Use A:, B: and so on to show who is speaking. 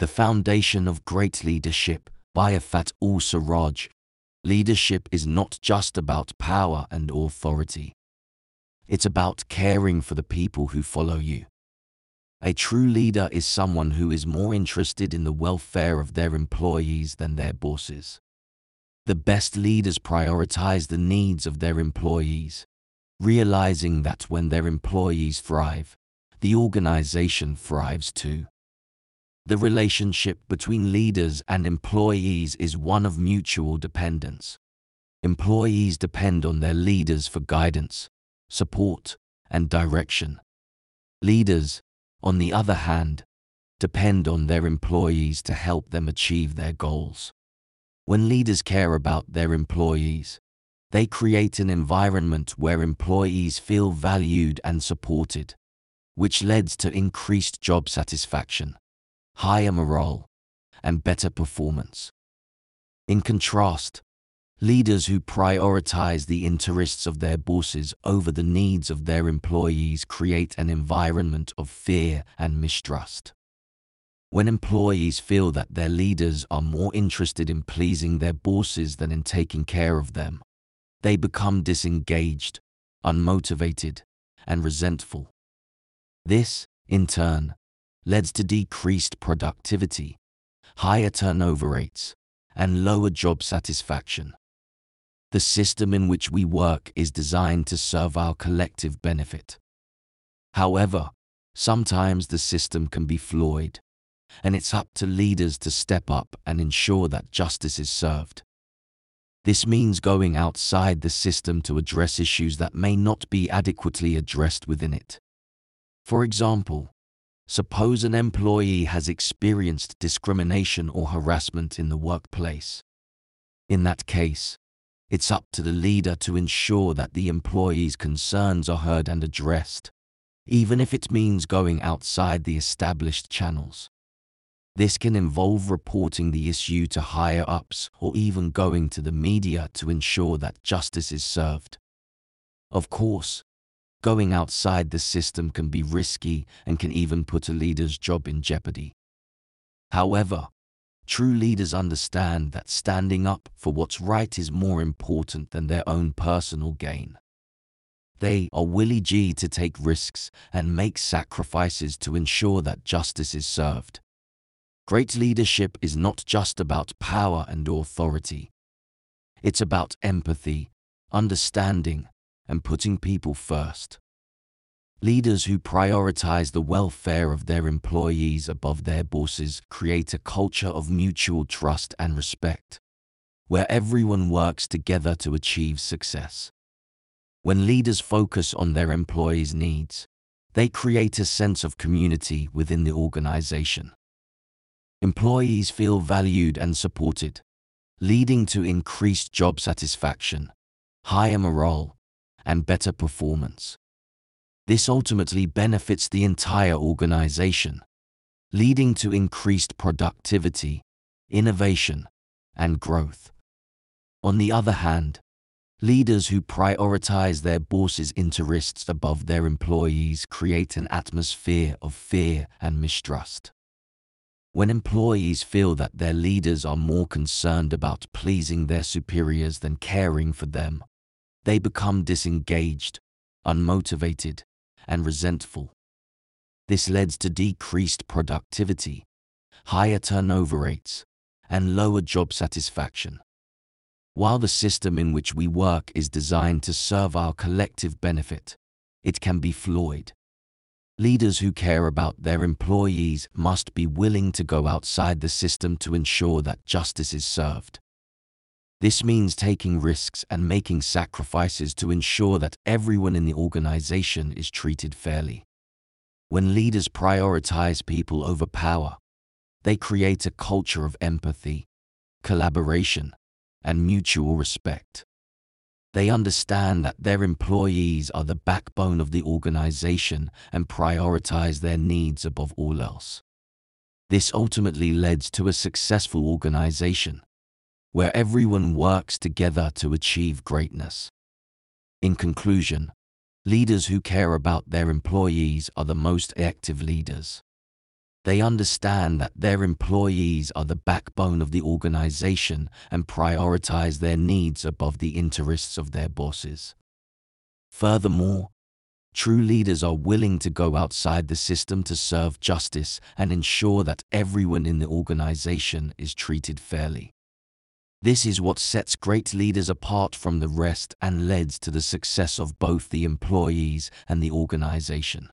A: The Foundation of Great Leadership by Afat Ul Siraj. Leadership is not just about power and authority. It's about caring for the people who follow you. A true leader is someone who is more interested in the welfare of their employees than their bosses. The best leaders prioritize the needs of their employees, realizing that when their employees thrive, the organization thrives too. The relationship between leaders and employees is one of mutual dependence. Employees depend on their leaders for guidance, support, and direction. Leaders, on the other hand, depend on their employees to help them achieve their goals. When leaders care about their employees, they create an environment where employees feel valued and supported, which leads to increased job satisfaction higher morale, and better performance. In contrast, leaders who prioritize the interests of their bosses over the needs of their employees create an environment of fear and mistrust. When employees feel that their leaders are more interested in pleasing their bosses than in taking care of them, they become disengaged, unmotivated, and resentful. This, in turn, leads to decreased productivity, higher turnover rates, and lower job satisfaction. The system in which we work is designed to serve our collective benefit. However, sometimes the system can be flawed, and it's up to leaders to step up and ensure that justice is served. This means going outside the system to address issues that may not be adequately addressed within it. For example, Suppose an employee has experienced discrimination or harassment in the workplace. In that case, it's up to the leader to ensure that the employee's concerns are heard and addressed, even if it means going outside the established channels. This can involve reporting the issue to higher ups or even going to the media to ensure that justice is served. Of course, Going outside the system can be risky and can even put a leader's job in jeopardy. However, true leaders understand that standing up for what's right is more important than their own personal gain. They are willing to take risks and make sacrifices to ensure that justice is served. Great leadership is not just about power and authority. It's about empathy, understanding, and putting people first. Leaders who prioritize the welfare of their employees above their bosses create a culture of mutual trust and respect, where everyone works together to achieve success. When leaders focus on their employees' needs, they create a sense of community within the organization. Employees feel valued and supported, leading to increased job satisfaction, higher morale, and better performance. This ultimately benefits the entire organization, leading to increased productivity, innovation, and growth. On the other hand, leaders who prioritize their bosses' interests above their employees create an atmosphere of fear and mistrust. When employees feel that their leaders are more concerned about pleasing their superiors than caring for them, they become disengaged, unmotivated, and resentful. This leads to decreased productivity, higher turnover rates, and lower job satisfaction. While the system in which we work is designed to serve our collective benefit, it can be flawed. Leaders who care about their employees must be willing to go outside the system to ensure that justice is served. This means taking risks and making sacrifices to ensure that everyone in the organization is treated fairly. When leaders prioritize people over power, they create a culture of empathy, collaboration, and mutual respect. They understand that their employees are the backbone of the organization and prioritize their needs above all else. This ultimately leads to a successful organization where everyone works together to achieve greatness. In conclusion, leaders who care about their employees are the most active leaders. They understand that their employees are the backbone of the organization and prioritize their needs above the interests of their bosses. Furthermore, true leaders are willing to go outside the system to serve justice and ensure that everyone in the organization is treated fairly. This is what sets great leaders apart from the rest and leads to the success of both the employees and the organization.